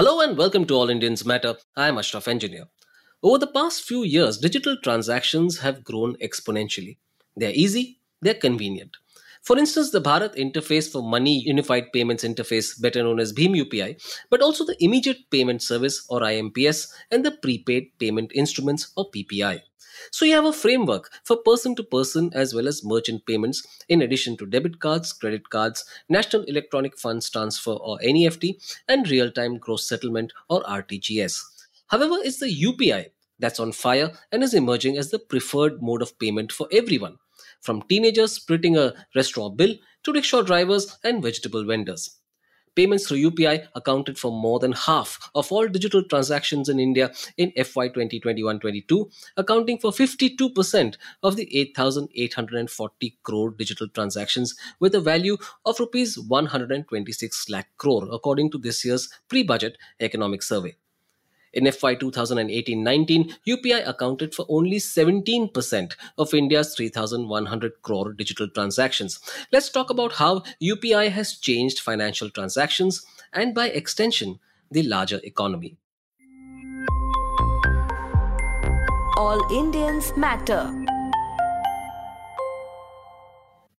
Hello and welcome to All Indians Matter. I am Ashraf Engineer. Over the past few years, digital transactions have grown exponentially. They're easy, they're convenient. For instance, the Bharat Interface for Money Unified Payments Interface, better known as BHIM UPI, but also the Immediate Payment Service or IMPS and the Prepaid Payment Instruments or PPI. So you have a framework for person to person as well as merchant payments, in addition to debit cards, credit cards, National Electronic Funds Transfer or NEFT, and real time gross settlement or RTGS. However, it's the UPI that's on fire and is emerging as the preferred mode of payment for everyone, from teenagers splitting a restaurant bill to rickshaw drivers and vegetable vendors. Payments through UPI accounted for more than half of all digital transactions in India in FY 2021-22, accounting for 52% of the 8,840 crore digital transactions with a value of rupees 126 lakh crore, according to this year's pre-budget economic survey. In FY 2018-19, UPI accounted for only 17% of India's 3,100 crore digital transactions. Let's talk about how UPI has changed financial transactions and by extension, the larger economy. All Indians matter.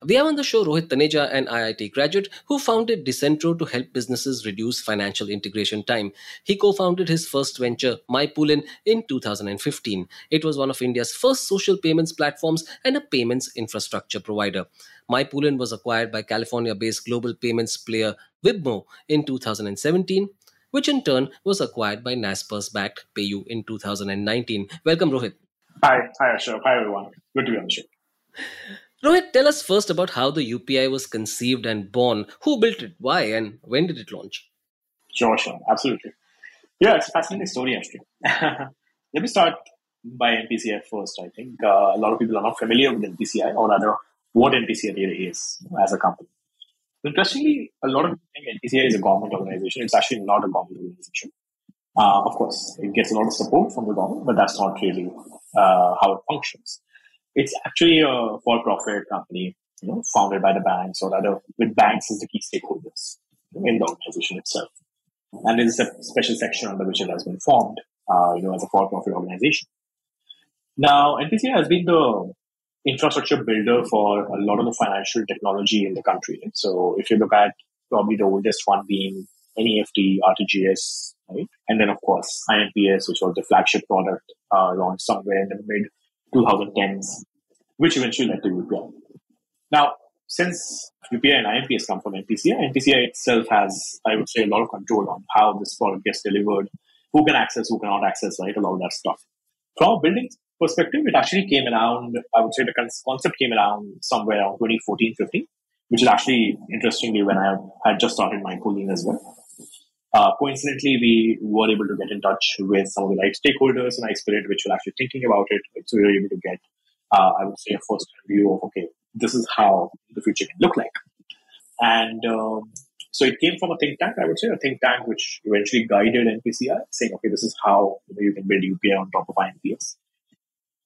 We have on the show Rohit Taneja, an IIT graduate who founded Decentro to help businesses reduce financial integration time. He co founded his first venture, MyPoolin, in 2015. It was one of India's first social payments platforms and a payments infrastructure provider. MyPoolin was acquired by California based global payments player Wibmo in 2017 which in turn was acquired by Naspers backed PayU in 2019. Welcome, Rohit. Hi, hi, Ashraf. Hi, everyone. Good to be on the show. Rohit, tell us first about how the UPI was conceived and born. Who built it? Why? And when did it launch? Sure, sure. Absolutely. Yeah, it's a fascinating story, actually. Let me start by NPCI first. I think uh, a lot of people are not familiar with NPCI or rather what NPCI really is as a company. Interestingly, a lot of people think NPCI is a government organization. It's actually not a government organization. Uh, of course, it gets a lot of support from the government, but that's not really uh, how it functions. It's actually a for-profit company, you know, founded by the banks or other with banks as the key stakeholders in the organization itself. And there's a special section under which it has been formed, uh, you know, as a for-profit organization. Now, NPCI has been the infrastructure builder for a lot of the financial technology in the country. So if you look at probably the oldest one being NEFT, RTGS, right? And then of course IMPS, which was the flagship product uh, launched somewhere in the mid 2010s, which eventually led to UPI. Now, since UPI and IMPS come from NPCI, NPCI itself has, I would say, a lot of control on how this product gets delivered, who can access, who cannot access, right? A lot of that stuff. From a building perspective, it actually came around, I would say the concept came around somewhere around 2014, 15, which is actually interestingly when I had just started my MyPoolin as well. Uh, coincidentally, we were able to get in touch with some of the right stakeholders in iSPIRT, which were actually thinking about it. So we were able to get, uh, I would say, a first view of, okay, this is how the future can look like. And um, so it came from a think tank, I would say, a think tank which eventually guided NPCI, saying, okay, this is how you, you can build UPI on top of IMPS.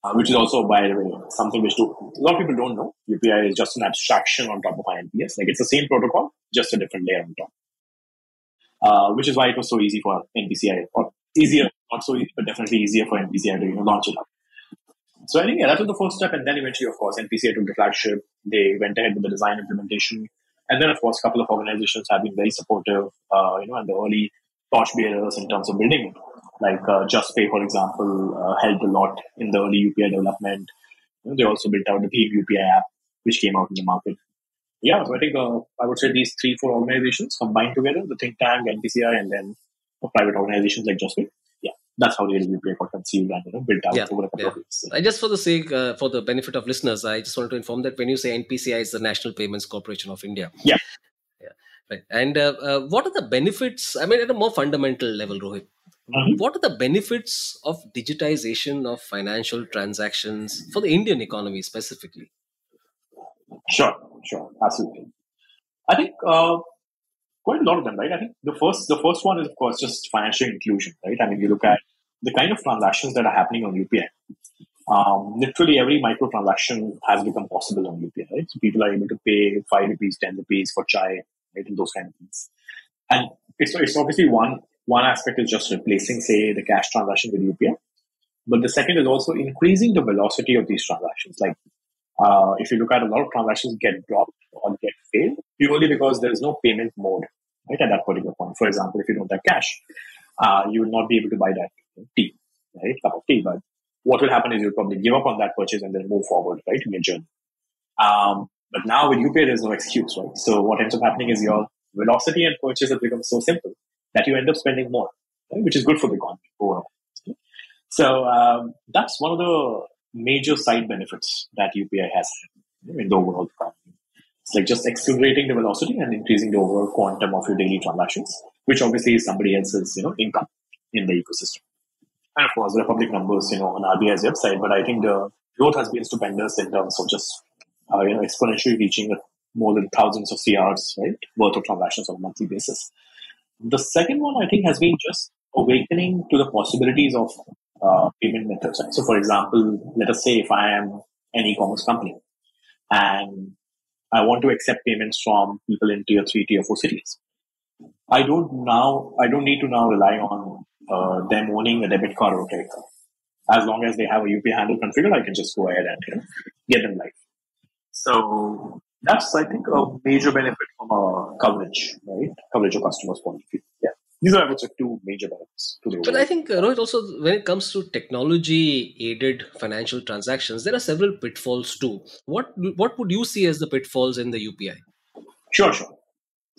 Uh, which is also, by the way, something which do, a lot of people don't know. UPI is just an abstraction on top of IMPS. Like it's the same protocol, just a different layer on top. Uh, which is why it was so easy for NPCI, or easier, not so easy, but definitely easier for NPCI to you know, launch it up. So think yeah, that was the first step, and then eventually, of course, NPCI took the flagship. They went ahead with the design implementation, and then of course, a couple of organizations have been very supportive, uh, you know, and the early torchbearers in terms of building it. Like uh, Juspay, for example, uh, helped a lot in the early UPI development. You know, they also built out the BHIM UPI app, which came out in the market yeah, so I think uh, I would say these three, four organizations combined together, the think tank, NPCI, and then private organizations like Juspay. Yeah, that's how the UPI got conceived and you know, built out yeah, over a couple yeah. of years. I just for the sake, uh, for the benefit of listeners, I just wanted to inform that when you say NPCI is the National Payments Corporation of India. Yeah. Yeah. Right. And uh, uh, what are the benefits? I mean, at a more fundamental level, Rohit, mm-hmm. what are the benefits of digitization of financial transactions for the Indian economy specifically? Sure, sure, absolutely. I think uh, quite a lot of them, right? I think the first the first one is of course just financial inclusion, right? I mean, you look at the kind of transactions that are happening on UPI. Um, literally every micro transaction has become possible on UPI, right? So people are able to pay five rupees, ten rupees for chai, right, and those kind of things. And it's it's obviously one one aspect is just replacing, say, the cash transaction with UPI. But the second is also increasing the velocity of these transactions. Like uh, if you look at a lot of transactions get dropped or get failed purely because there is no payment mode right at that particular point. For example, if you don't have cash, uh, you will not be able to buy that tea, right? Cup of tea. But what will happen is you'll probably give up on that purchase and then move forward, right, in your journey. Um, but now with UPI, there's no excuse, right? So what ends up happening is your velocity and purchase has become so simple that you end up spending more, right? which is good for the economy overall. So um, that's one of the major side benefits that UPI has in the overall economy. It's like just accelerating the velocity and increasing the overall quantum of your daily transactions, which obviously is somebody else's you know income in the ecosystem. And of course, there are public numbers, you know, on RBI's website, but I think the growth has been stupendous in terms of just uh, you know exponentially reaching more than thousands of CRs, right, worth of transactions on a monthly basis. The second one, I think, has been just awakening to the possibilities of uh, payment methods. Right? So, for example, let us say if I am an e-commerce company and I want to accept payments from people in tier three, tier four cities. I don't now, I don't need to now rely on uh, them owning a debit card or a credit card. As long as they have a UPI handle configured, I can just go ahead and you know, get them live. So that's, I think, a major benefit from a coverage, right? Coverage of customers' point of view. Yeah. These are, I would say, two major the But I think, uh, Rohit, also when it comes to technology aided financial transactions, there are several pitfalls too. What what would you see as the pitfalls in the UPI? Sure, sure.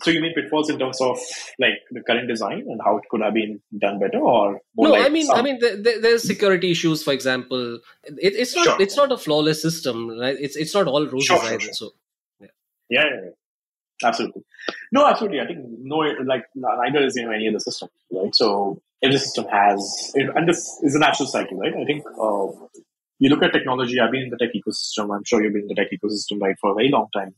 So you mean pitfalls in terms of like the current design and how it could have been done better, or no? like I mean, some... I mean, there, there's security issues, for example. It, it's not Sure. it's not a flawless system, right? It's it's not all roses Sure, sure, either. So yeah, yeah, yeah. Absolutely. No, absolutely. I think no, like neither is know any other system, right? So every system has, and this is a natural cycle, right? I think uh, you look at technology. I've been in the tech ecosystem. I'm sure you've been in the tech ecosystem right for a very long time.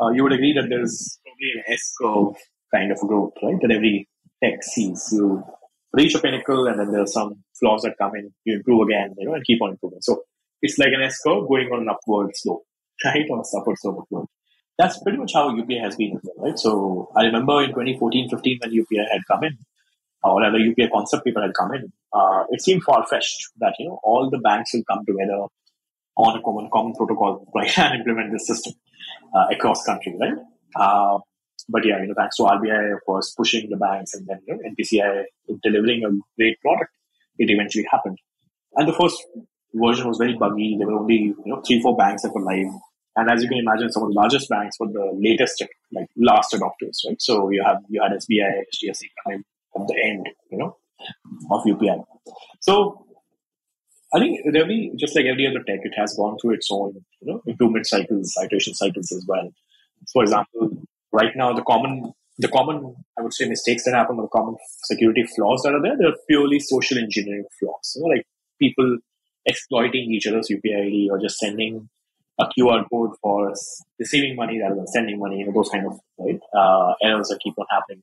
Uh, you would agree that there's probably an S curve kind of growth, right? That every tech sees. You reach a pinnacle, and then there's some flaws that come in. You improve again, you know, and keep on improving. So it's like an S curve going on an upward slope, right, On a upward slope. That's pretty much how UPI has been, right? So I remember in 2014, 15 when UPI had come in, or rather UPI concept paper had come in, uh, it seemed far fetched that you know all the banks will come together on a common common protocol, right, and implement this system uh, across country, right? Uh, but yeah, you know, thanks to RBI, of course, pushing the banks and then you know, NPCI delivering a great product, it eventually happened. And the first version was very buggy. There were only you know three, four banks that were live. And as you can imagine, some of the largest banks were the latest, like last adopters, right? So you have you had SBI, HDFC coming at the end, you know, of UPI. So I think really, just like every other tech, it has gone through its own, you know, improvement cycles, iteration cycles as well. For example, right now the common, the common, I would say, mistakes that happen, or the common security flaws that are there, they're purely social engineering flaws. You know, like people exploiting each other's UPI ID or just sending a QR code for receiving money rather than sending money. You know, those kind of right uh, errors that keep on happening,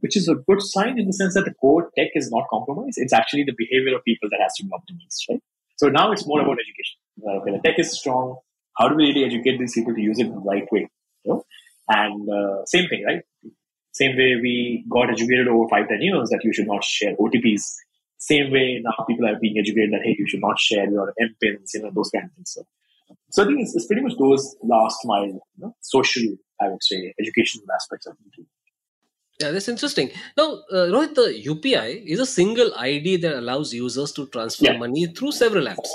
which is a good sign in the sense that the core tech is not compromised. It's actually the behavior of people that has to be optimized, right? So now it's more about education. Uh, okay, the tech is strong. How do we really educate these people to use it the right way? You know? And uh, same thing, right? Same way we got educated over five, ten years that you should not share OTPs. Same way now people are being educated that hey, you should not share your MPINs, you know, those kind of things. So, so I think it's, it's pretty much those last mile, you know, social, I would say, educational aspects of it. Yeah, that's interesting. Now, uh, Rohit, the UPI is a single ID that allows users to transfer Yeah. money through several apps.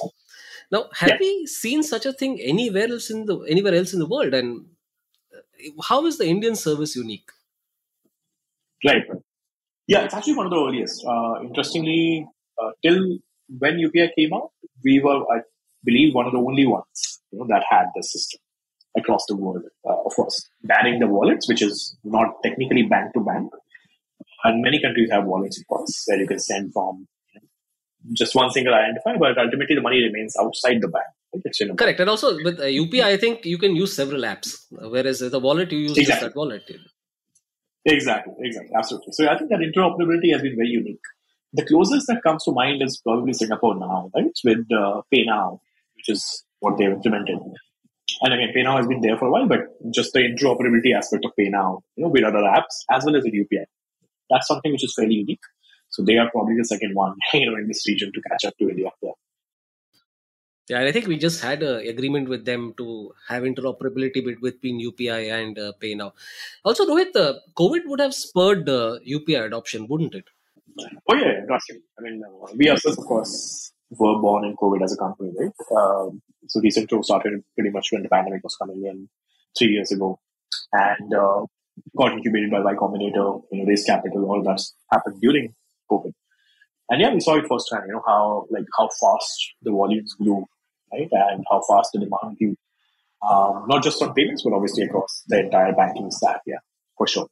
Now, have Yeah. we seen such a thing anywhere else in the anywhere else in the world? And uh, how is the Indian service unique? Right. right. Yeah, it's actually one of the earliest. Uh, interestingly, uh, till when UPI came out, we were, I believe, one of the only ones you know, that had the system across the world. Uh, of course, banning the wallets, which is not technically bank to bank. And many countries have wallets, of course, where you can send from you know, just one single identifier, but ultimately the money remains outside the bank. It's bank. Correct. And also with uh, UPI, I think you can use several apps, whereas the wallet you use just Exactly. that wallet. Exactly, exactly, absolutely. So I think that interoperability has been very unique. The closest that comes to mind is probably Singapore now, right? With uh, PayNow, which is what they've implemented. And again, PayNow has been there for a while, but just the interoperability aspect of PayNow, you know, with other apps as well as with UPI. That's something which is fairly unique. So they are probably the second one, you know, in this region to catch up to India. Yeah. Yeah, and I think we just had an agreement with them to have interoperability between UPI and uh, Pay Now. Also, Rohit, uh, COVID would have spurred uh, UPI adoption, wouldn't it? Oh yeah, drastically. I mean, uh, we ourselves, of course, were born in COVID as a company, right? Um, so Decentro started pretty much when the pandemic was coming in three years ago, and uh, got incubated by Y Combinator, you know, raised capital, all that happened during COVID. And yeah, we saw it firsthand, you know, how like how fast the volumes grew, right? And how fast the demand grew. Um, not just on payments, but obviously across the entire banking stack, yeah, for sure.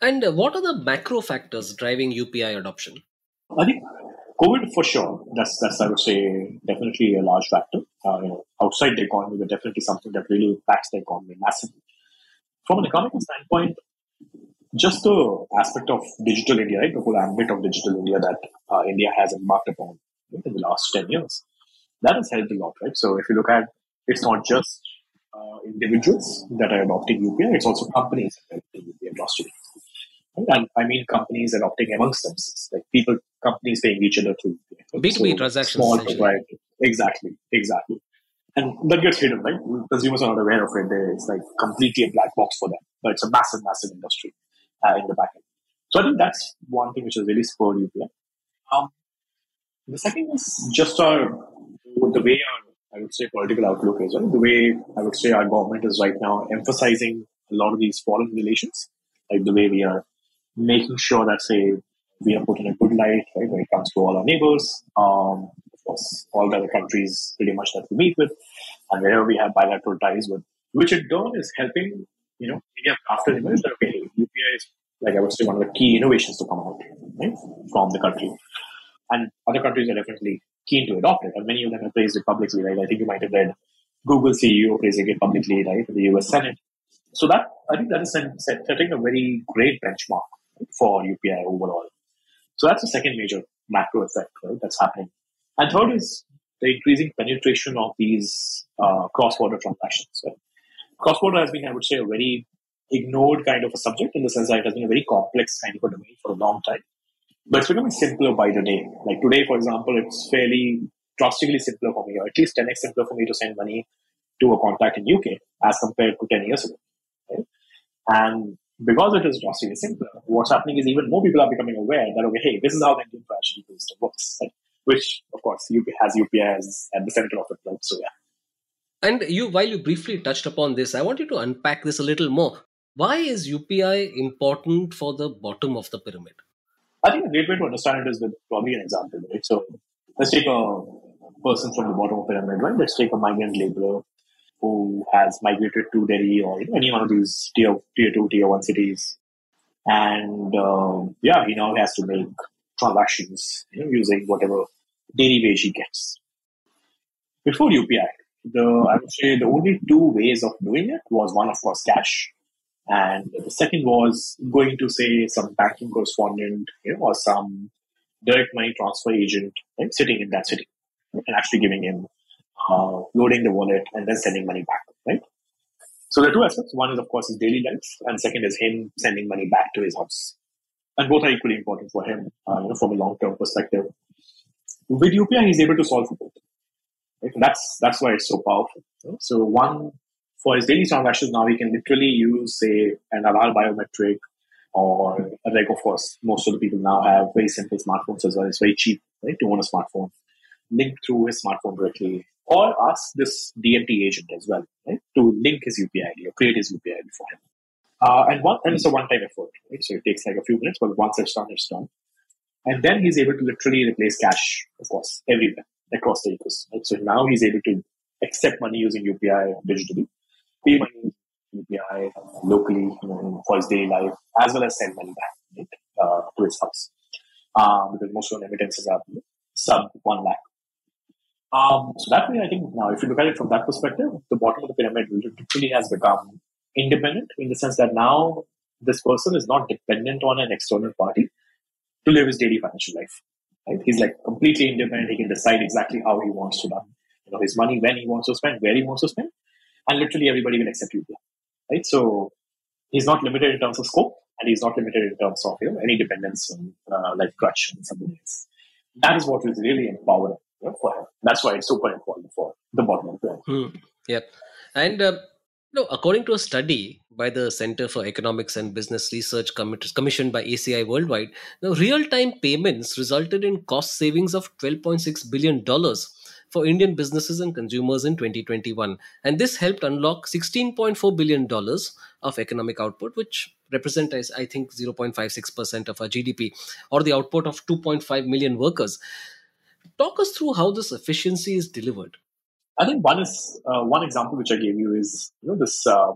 And uh, what are the macro factors driving UPI adoption? I think COVID for sure. That's that's I would say definitely a large factor. Uh, you know, outside the economy, but definitely something that really impacts the economy massively. From an economic standpoint, just the aspect of digital India, right? The whole ambit of digital India that uh, India has embarked upon right, in the last ten years, that has helped a lot, right? So if you look at, it's not just uh, individuals that are adopting UPI; it's also companies adopting UPI. And I mean companies adopting amongst themselves, like people, companies paying each other through B2B so transactions. Small Exactly, exactly. And that gets hidden, right? Consumers are not aware of it. It's like completely a black box for them, but it's a massive, massive industry uh, in the back end. So I think that's one thing which has really spurred UPI. Um, the second is just our, the way our, I would say, political outlook is, right? The way I would say our government is right now emphasizing a lot of these foreign relations, like the way we are making sure that, say, we are put in a good light, right, when it comes to all our neighbors, um, of course, all the other countries pretty much that we meet with, and wherever we have bilateral ties with, which in turn is helping, you know, India after the that, okay, UPI is, like I would say, one of the key innovations to come out right, from the country. And other countries are definitely keen to adopt it, and many of them have praised it publicly, right? I think you might have read Google CEO praising it publicly, right, the US Senate. So that, I think that is setting a very great benchmark for UPI overall. So that's the second major macro effect right, that's happening. And third is the increasing penetration of these uh, cross-border transactions. Right? Cross-border has been, I would say, a very ignored kind of a subject in the sense that it has been a very complex kind of a domain for a long time. But it's becoming simpler by the day. Like today, for example, it's fairly drastically simpler for me, or at least 10x simpler for me to send money to a contact in UK as compared to 10 years ago. Right? And because it is drastically simpler, what's happening is even more people are becoming aware that, okay, hey, this is how the Indian financial ecosystem works, right? which, of course, UP has UPI as at the center of it, right? So, yeah. And you, while you briefly touched upon this, I want you to unpack this a little more. Why is UPI important for the bottom of the pyramid? I think a great way to understand it is with probably an example, right? So let's take a person from the bottom of the pyramid, right? Let's take a migrant laborer who has migrated to Delhi or any one of these tier tier two, tier one cities, and um, yeah, he now has to make transactions you know, using whatever daily wage he gets. Before UPI, the I would say the only two ways of doing it was one, of course, cash, and the second was going to say some banking correspondent, you know, or some direct money transfer agent right, sitting in that city and actually giving him uh, loading the wallet, and then sending money back, right? So there are two aspects. One is, of course, his daily life, and second is him sending money back to his house. And both are equally important for him, uh, you know, from a long-term perspective. With UPI, he's able to solve for both. Right? that's that's why it's so powerful. Right? So one for his daily transactions now, he can literally use, say, an Aadhaar biometric or like, of course, most of the people now have very simple smartphones as well. It's very cheap, right, to own a smartphone. Link through his smartphone directly or ask this DMT agent as well, right, to link his UPI ID or create his UPI ID for him. Uh, and one, and it's a one-time effort, right? So it takes like a few minutes, but once it's done, it's done. And then he's able to literally replace cash, of course, everywhere across the ecosystem. Right? So now he's able to accept money using UPI digitally, pay money UPI locally you know, for his daily life, as well as send money back right, uh, to his house. Um, because most of the remittances are sub one lakh um, so that way, I think now, if you look at it from that perspective, the bottom of the pyramid literally has become independent in the sense that now this person is not dependent on an external party to live his daily financial life. Right? He's like completely independent. He can decide exactly how he wants to run, you know, his money, when he wants to spend, where he wants to spend, and literally everybody will accept you. Right? So he's not limited in terms of scope. and he's not limited in terms of you know, any dependence on uh, like crutch and somebody else. That is what is really empowering you know, for him. That's why it's super important for the bottom the Hmm. Yep. And uh, according to a study by the Center for Economics and Business Research commissioned by ACI Worldwide, now real-time payments resulted in cost savings of 12.6 billion dollars for Indian businesses and consumers in 2021, and this helped unlock 16.4 billion dollars of economic output, which represent as I think 0.56 percent of our GDP, or the output of 2.5 million workers. Talk us through how this efficiency is delivered. I think one is uh, one example which I gave you is you know this uh,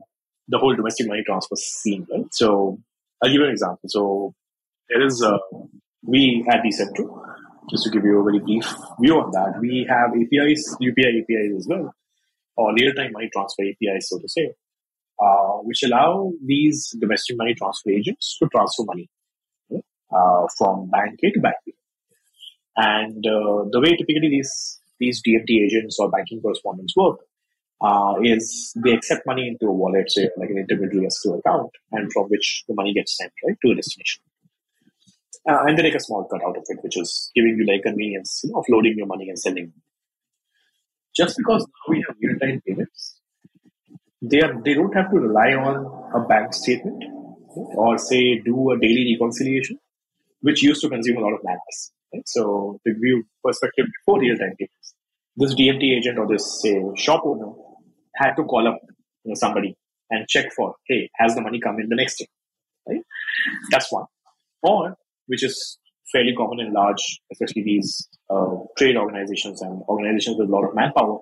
the whole domestic money transfer scene, right? So I'll give you an example. So there is uh, we at Decentro, just to give you a very brief view on that, we have APIs, UPI APIs as well, or real-time money transfer APIs, so to say, uh, which allow these domestic money transfer agents to transfer money uh, from bank A to bank B. And uh, the way typically these these DMT agents or banking correspondents work uh, is they accept money into a wallet, say like an intermediary escrow account, and from which the money gets sent right to a destination. Uh, and they make a small cut out of it, which is giving you like convenience you know, of loading your money and sending. Just because now we have real-time payments, they are they don't have to rely on a bank statement or say do a daily reconciliation, which used to consume a lot of manpower. Right? So, give you perspective before real-time payments, this DMT agent or this say shop owner had to call up you know, somebody and check for, hey, has the money come in the next day? Right? That's one. Or which is fairly common in large, especially these uh, trade organizations and organizations with a lot of manpower.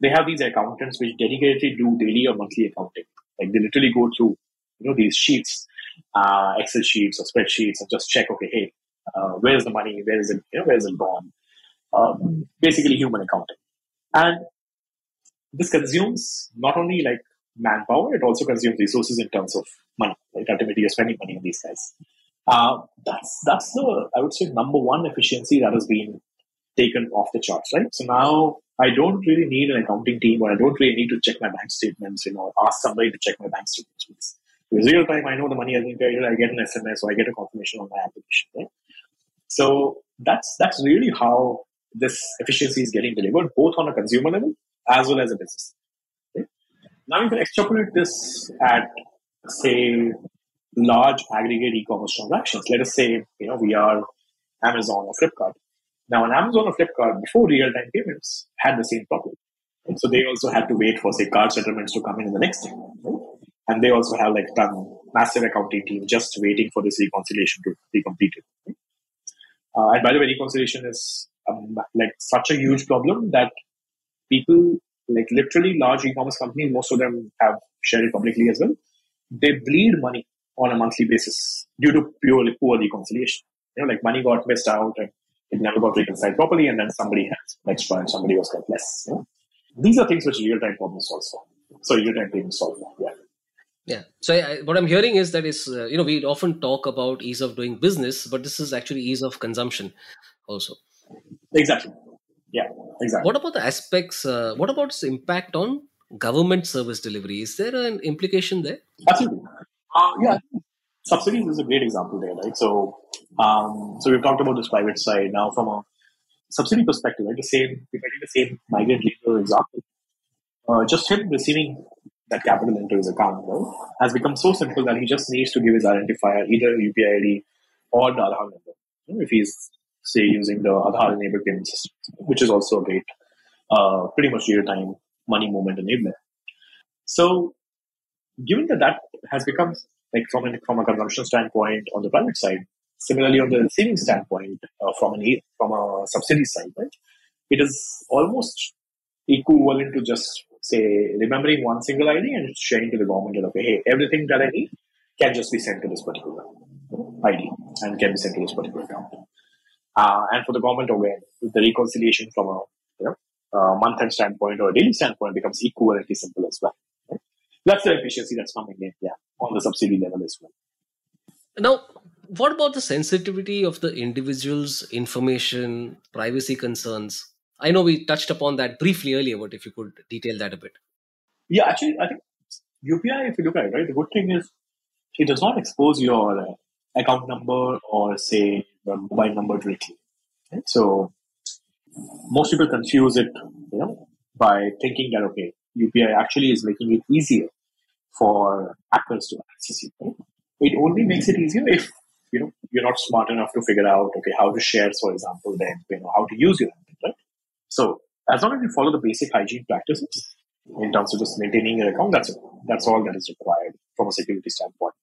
They have these accountants which dedicatedly do daily or monthly accounting. Like they literally go through, you know, these sheets, uh, Excel sheets or spreadsheets, and just check, okay, hey, uh, where is the money? Where is it? You know, where is it gone? Um, basically, human accounting, and this consumes not only like manpower, it also consumes resources in terms of money. Right? Ultimately, you're spending money on these guys. Uh, that's that's the I would say number one efficiency that has been taken off the charts, right? So now I don't really need an accounting team, or I don't really need to check my bank statements. You know, ask somebody to check my bank statements. Real time, I know the money has been paid. I get an SMS, or I get a confirmation on my application. Right? So that's that's really how this efficiency is getting delivered, both on a consumer level as well as a business. Okay? Now you can extrapolate this at say large aggregate e-commerce transactions. Let us say you know we are Amazon or Flipkart. Now, an Amazon or Flipkart before real-time payments had the same problem. And so they also had to wait for say card settlements to come in in the next day. Right? And they also have like done massive accounting team just waiting for this reconciliation to be completed. Uh, and by the way, reconciliation is um, like such a huge problem that people, like literally large e-commerce companies, most of them have shared it publicly as well. They bleed money on a monthly basis due to purely poor reconciliation. You know, like money got missed out and it never got reconciled properly, and then somebody has extra and somebody was got less. You know? These are things which real-time problems solve for. So real-time payments solve for. Yeah. Yeah. So I, what I'm hearing is that is uh, you know we often talk about ease of doing business, but this is actually ease of consumption, also. Exactly. Yeah. Exactly. What about the aspects? Uh, what about its impact on government service delivery? Is there an implication there? Absolutely. Uh, yeah. Subsidies is a great example there, right? So, um, so we've talked about this private side now from a subsidy perspective, right? The same, if I take the same migrant labor example, uh, just him receiving that capital into his account right, has become so simple that he just needs to give his identifier, either UPI ID or the Aadhaar number. If he's say using the Aadhaar enabled payment system, which is also a great, uh, pretty much real time money movement enabler. So, given that that has become like from a, from a consumption standpoint on the private side, similarly on the receiving standpoint uh, from an from a subsidy side, right? It is almost equivalent to just say remembering one single ID and sharing to the government that okay, hey, everything that I need can just be sent to this particular ID and can be sent to this particular account. Uh, and for the government, again, the reconciliation from a you know, uh, month-end standpoint or a daily standpoint becomes equivalently simple as well. Right? That's the efficiency that's coming in, yeah, on the subsidy level as well. Now, what about the sensitivity of the individual's information, privacy concerns? I know we touched upon that briefly earlier, but if you could detail that a bit. Yeah, actually, I think UPI, if you look at it, right, the good thing is it does not expose your uh, account number or say the mobile number directly. Right? So most people confuse it, you know, by thinking that okay, UPI actually is making it easier for hackers to access you. Right? It only makes it easier if you know you're not smart enough to figure out okay how to share, for example, then you know how to use your? So as long as you follow the basic hygiene practices in terms of just maintaining your account, that's it. That's all that is required from a security standpoint.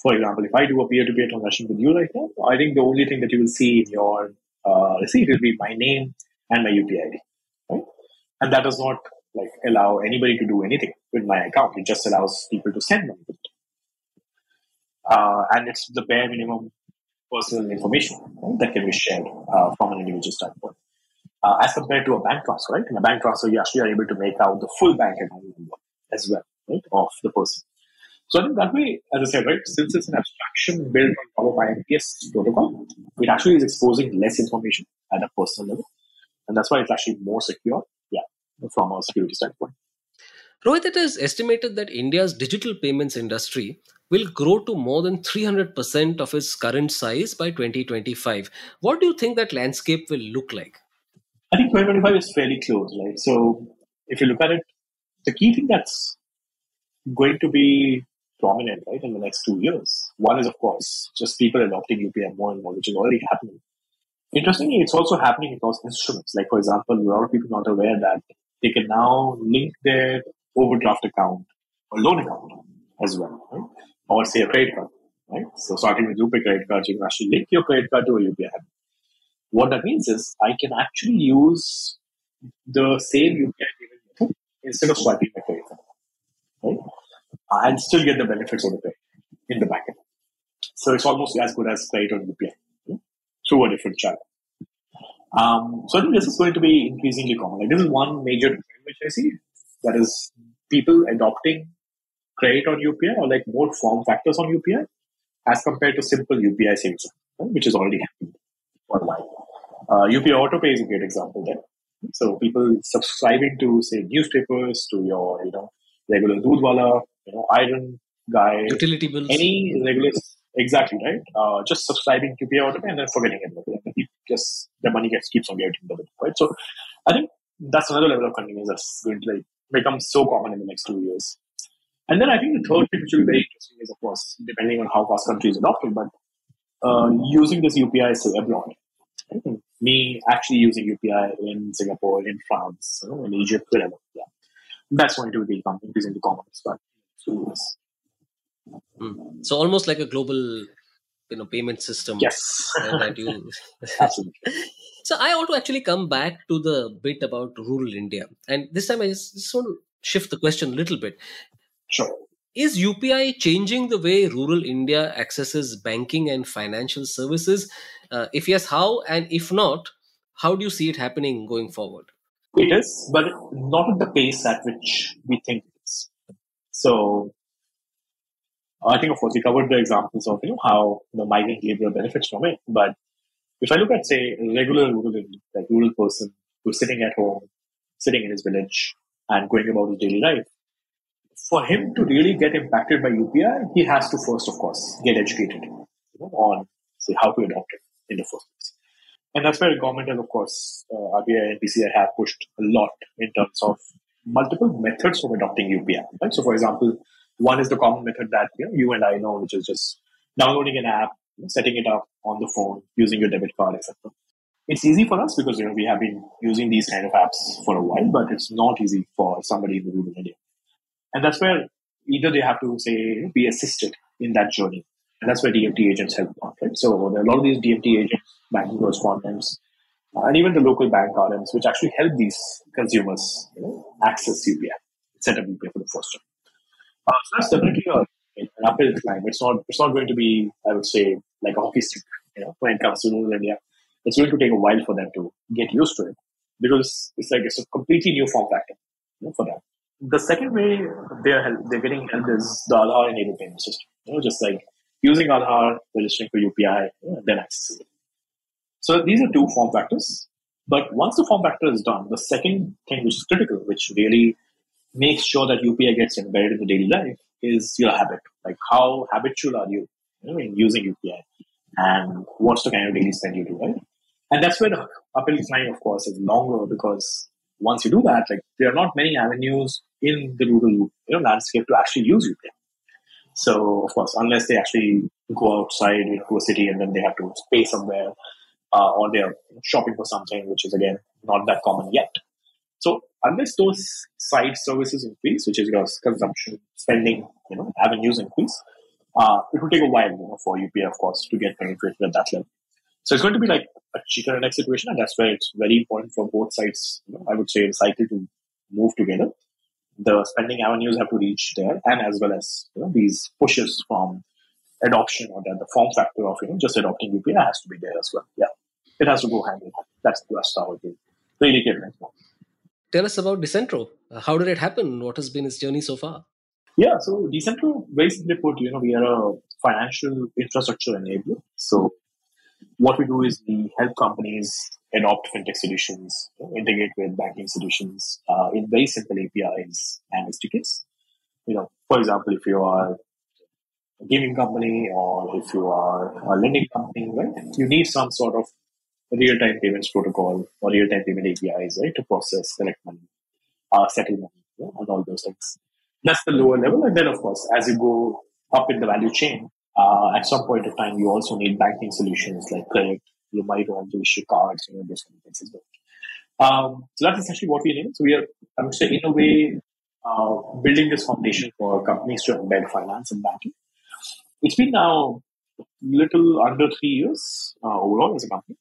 For example, if I do a peer-to-peer transaction with you right now, I think the only thing that you will see in your uh, receipt will be my name and my UPI ID, right? And that does not like allow anybody to do anything with my account. It just allows people to send money. Uh, and it's the bare minimum personal information right, that can be shared uh, from an individual standpoint. Uh, as compared to a bank transfer, right? In a bank transfer, you actually are able to make out the full bank account number as well, right, of the person. So I think that way, as I said, right, since it's an abstraction built on top of IMPS protocol, it actually is exposing less information at a personal level. And that's why it's actually more secure, yeah, from a security standpoint. Rohit, it is estimated that India's digital payments industry will grow to more than 300% of its current size by 2025. What do you think that landscape will look like? I think 2025 is fairly close, right? So if you look at it, the key thing that's going to be prominent, right, in the next two years. One is, of course, just people adopting UPI more and more, which is already happening. Interestingly, it's also happening across instruments. Like, for example, a lot of people not aware that they can now link their overdraft account or loan account as well, right? Or say a credit card, right? So starting with RuPay credit card, you can actually link your credit card to a UPI What that means is I can actually use the same UPI instead of swiping my credit card, right? and still get the benefits of the pay in the backend. So it's almost as good as credit on UPI through a different channel. Um, so I think this is going to be increasingly common. Like this is one major trend which I see that is people adopting credit on UPI or like more form factors on UPI as compared to simple UPI savings, right, which is already happening for a while. Uh, UPI AutoPay is a great example there. So people subscribing to say newspapers, to your you know regular Doodwala, you know, iron guy, utility bills, any regular, exactly right. Uh, just subscribing to pay autopay and then forgetting it. Just the money gets keeps on getting doubled, right? So I think that's another level of convenience that's going to like become so common in the next two years. And then I think the third thing which will be very interesting is, of course, depending on how fast countries adopt it, but uh, using this UPI say abroad. Me actually using UPI in Singapore, in France, you know, in Egypt, wherever. Yeah, that's going to become increasingly common as well. Mm. So almost like a global, you know, payment system. Yes. that you. Absolutely. So I want to actually come back to the bit about rural India, and this time I just, just want to shift the question a little bit. Sure. Is UPI changing the way rural India accesses banking and financial services? Uh, if yes, how? And if not, how do you see it happening going forward? It is, but not at the pace at which we think it is. so I think, of course, we covered the examples of you know how the migrant labor benefits from it. But if I look at, say, a regular rural, like rural person who's sitting at home, sitting in his village, and going about his daily life, for him to really get impacted by UPI, he has to first, of course, get educated you know, on say how to adopt it in the first place. And that's where the government and, of course, uh, RBI and PCI have pushed a lot in terms of multiple methods of adopting UPI. Right? So, for example, one is the common method that you, know, you and I know, which is just downloading an app, setting it up on the phone, using your debit card, etc. It's easy for us because you know we have been using these kind of apps for a while, but it's not easy for somebody in the rural India. And that's where either they have to say be assisted in that journey, and that's where DMT agents help out. Right? So there are a lot of these DMT agents, banking correspondents, uh, and even the local bank RMs, which actually help these consumers you know, access UPI, set up UPI for the first time. Uh, so that's definitely a, an uphill climb. It's not it's not going to be, I would say, like a hockey stick. You know, when it comes to rural India, it's going to take a while for them to get used to it because it's like it's a completely new form factor you know, for them. The second way they're help, they're getting help is the Aadhaar enabled payment system. You know, just like using Aadhaar, registering for UPI, you know, then accessing it. So these are two form factors. But once the form factor is done, the second thing which is critical, which really makes sure that UPI gets embedded in the daily life, is your habit. Like how habitual are you, you know, in using UPI, and what's the kind of daily spend you do, right? And that's where the uphill climb, of course, is longer because once you do that, like there are not many avenues in the rural you know landscape to actually use UPI. So of course, unless they actually go outside you know, to a city and then they have to pay somewhere, uh, or they're shopping for something, which is again not that common yet. So unless those side services increase, which is your consumption, spending, you know, avenues increase, uh, it will take a while, you know, for UPI, of course, to get penetrated at that level. So it's going to be like a chicken and egg situation, and that's where it's very important for both sides. You know, I would say the cycle to move together. The spending avenues have to reach there, and as well as you know, these pushes from adoption or the, the form factor of you know just adopting UPI has to be there as well. Yeah, it has to go hand in hand. That's that's how it is. Really get Tell us about Decentro. How did it happen? What has been its journey so far? Yeah, so Decentro, very put, you know, we are a financial infrastructure enabler. So what we do is we help companies adopt fintech solutions, integrate with banking solutions uh, in very simple APIs and SDKs. You know, for example, if you are a gaming company or if you are a lending company, right, you need some sort of real-time payments protocol or real-time payment APIs, right, to process, collect money, uh, settle money, and all those things. That's the lower level, and then of course, as you go up in the value chain, uh, at some point of time, you also need banking solutions like credit. You might want to issue cards, you know, those kind of things. Um, so that's essentially what we enable. So we are, I would say, in a way, uh, building this foundation for companies to embed finance and banking. It's been now little under three years uh, overall as a company,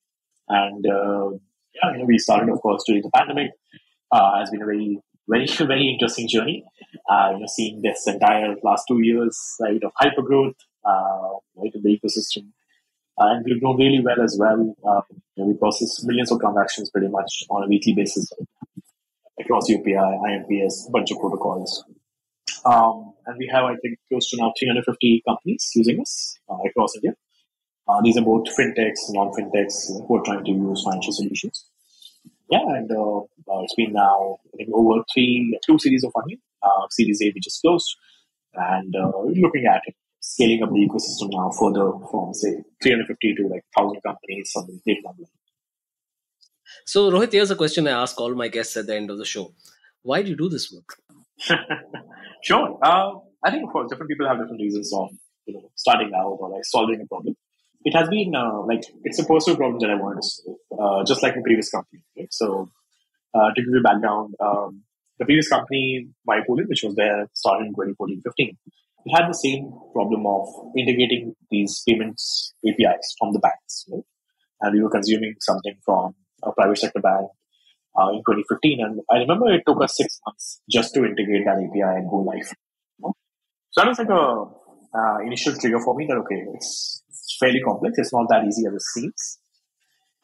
and uh, yeah, you know, we started, of course, during the pandemic. Uh, has been a very, very, very interesting journey. Uh, you know, seeing this entire last two years, right, of hyper growth, uh, right, in the ecosystem. Uh, and we've grown really well as well. Um, we process millions of transactions pretty much on a weekly basis across UPI, IMPS, bunch of protocols. Um, and we have, I think, close to now 350 companies using us uh, across India. Uh, these are both fintechs, non-fintechs who are trying to use financial solutions. Yeah, and uh, uh it's been now I think over three, two series of funding. Uh, series A, which is closed, and looking at it scaling up the ecosystem now further from say 350 to like 1000 companies on the data So Rohit, here's a question I ask all my guests at the end of the show. Why do you do this work? sure. Uh, I think of course different people have different reasons of you know starting out or like solving a problem. It has been uh, like it's a personal problem that I wanted to solve, uh, just like the previous company. Right? So uh, to give you background, um, the previous company, MyPoolin, which was there, started in 2014-15 we had the same problem of integrating these payments APIs from the banks. Right? And we were consuming something from a private sector bank uh, in 2015. And I remember it took us six months just to integrate that API and go live. So that was like a uh, initial trigger for me that, okay, it's, it's fairly complex. It's not that easy as it seems.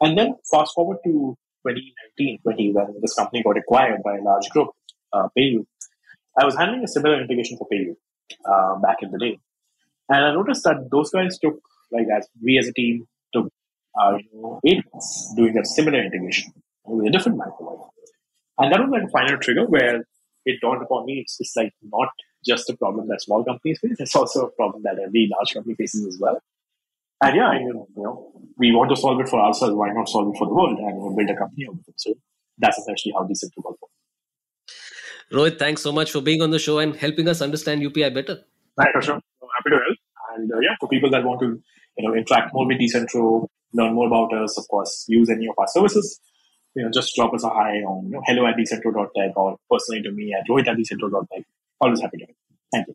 And then fast forward to 2019, 20, when this company got acquired by a large group, uh, PayU. I was handling a similar integration for PayU uh, back in the day. And I noticed that those guys took, like, as we as a team took uh, eight months doing a similar integration with a different microwave. And that was like a final trigger where it dawned upon me it's just like not just a problem that small companies face, it's also a problem that every large company faces as well. And yeah, you know, we want to solve it for ourselves. Why not solve it for the world and build a company out of it? So that's essentially how work. Rohit, thanks so much for being on the show and helping us understand UPI better. Thanks, for sure. I'm happy to help. And uh, yeah, for people that want to you know interact more with Decentro, learn more about us, of course, use any of our services, you know, just drop us a hi on you know, hello at decentro.tech or personally to me at rohit at decentro.tech. Always happy to help. Thank you.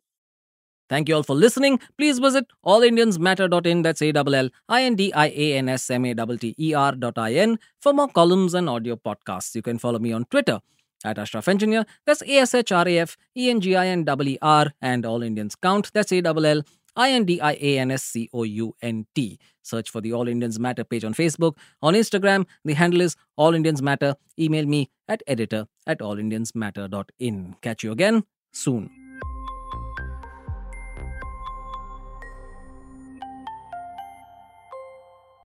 Thank you all for listening. Please visit allindiansmatter.in, that's A-L-L-I-N-D-I-A-N-S-M-A-T-T-E-R dot I-N for more columns and audio podcasts. You can follow me on Twitter at Ashraf Engineer, that's A S H R A F N G I N R, and All Indians Count, that's A L L I N D I A N S C O U N T. Search for the All Indians Matter page on Facebook. On Instagram, the handle is All Indians Matter. Email me at editor at allindiansmatter.in. Catch you again soon.